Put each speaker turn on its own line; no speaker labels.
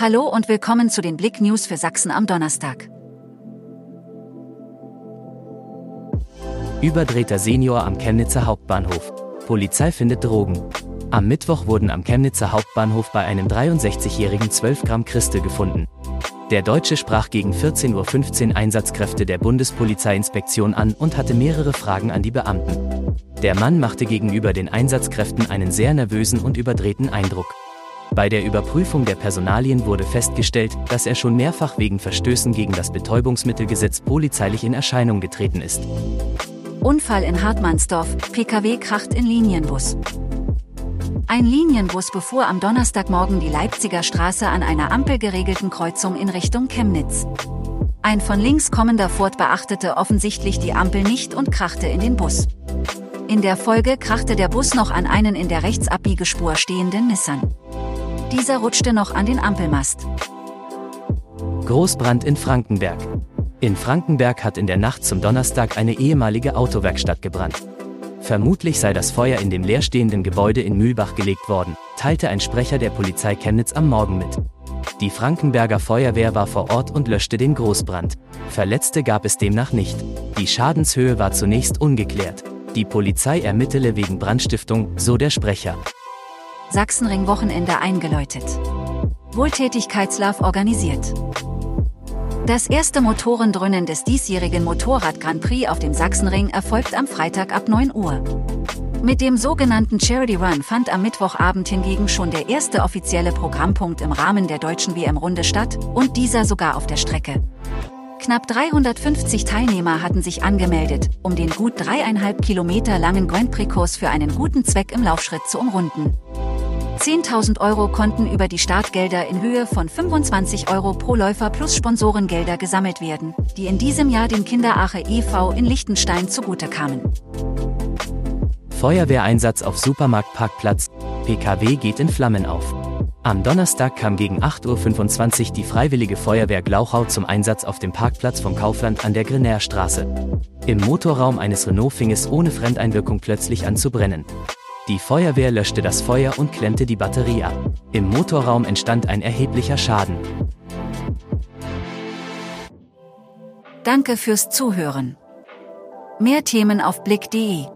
Hallo und willkommen zu den Blick News für Sachsen am Donnerstag.
Überdrehter Senior am Chemnitzer Hauptbahnhof. Polizei findet Drogen. Am Mittwoch wurden am Chemnitzer Hauptbahnhof bei einem 63-jährigen 12 Gramm Christe gefunden. Der Deutsche sprach gegen 14.15 Uhr Einsatzkräfte der Bundespolizeiinspektion an und hatte mehrere Fragen an die Beamten. Der Mann machte gegenüber den Einsatzkräften einen sehr nervösen und überdrehten Eindruck. Bei der Überprüfung der Personalien wurde festgestellt, dass er schon mehrfach wegen Verstößen gegen das Betäubungsmittelgesetz polizeilich in Erscheinung getreten ist.
Unfall in Hartmannsdorf, Pkw kracht in Linienbus. Ein Linienbus befuhr am Donnerstagmorgen die Leipziger Straße an einer ampelgeregelten Kreuzung in Richtung Chemnitz. Ein von links kommender Ford beachtete offensichtlich die Ampel nicht und krachte in den Bus. In der Folge krachte der Bus noch an einen in der Rechtsabbiegespur stehenden Nissan. Dieser rutschte noch an den Ampelmast.
Großbrand in Frankenberg. In Frankenberg hat in der Nacht zum Donnerstag eine ehemalige Autowerkstatt gebrannt. Vermutlich sei das Feuer in dem leerstehenden Gebäude in Mühlbach gelegt worden, teilte ein Sprecher der Polizei Chemnitz am Morgen mit. Die Frankenberger Feuerwehr war vor Ort und löschte den Großbrand. Verletzte gab es demnach nicht. Die Schadenshöhe war zunächst ungeklärt. Die Polizei ermittele wegen Brandstiftung, so der Sprecher.
Sachsenring-Wochenende eingeläutet. Wohltätigkeitslauf organisiert. Das erste Motorendröhnen des diesjährigen Motorrad Grand Prix auf dem Sachsenring erfolgt am Freitag ab 9 Uhr. Mit dem sogenannten Charity Run fand am Mittwochabend hingegen schon der erste offizielle Programmpunkt im Rahmen der deutschen WM-Runde statt und dieser sogar auf der Strecke. Knapp 350 Teilnehmer hatten sich angemeldet, um den gut dreieinhalb Kilometer langen Grand Prix-Kurs für einen guten Zweck im Laufschritt zu umrunden. 10.000 Euro konnten über die Startgelder in Höhe von 25 Euro pro Läufer plus Sponsorengelder gesammelt werden, die in diesem Jahr dem Kinderache e.V. in Liechtenstein zugute kamen.
Feuerwehreinsatz auf Supermarktparkplatz. PKW geht in Flammen auf. Am Donnerstag kam gegen 8.25 Uhr die Freiwillige Feuerwehr Glauchau zum Einsatz auf dem Parkplatz vom Kaufland an der Grenärstraße. Im Motorraum eines Renault fing es ohne Fremdeinwirkung plötzlich an zu brennen. Die Feuerwehr löschte das Feuer und klemmte die Batterie ab. Im Motorraum entstand ein erheblicher Schaden.
Danke fürs Zuhören. Mehr Themen auf blick.de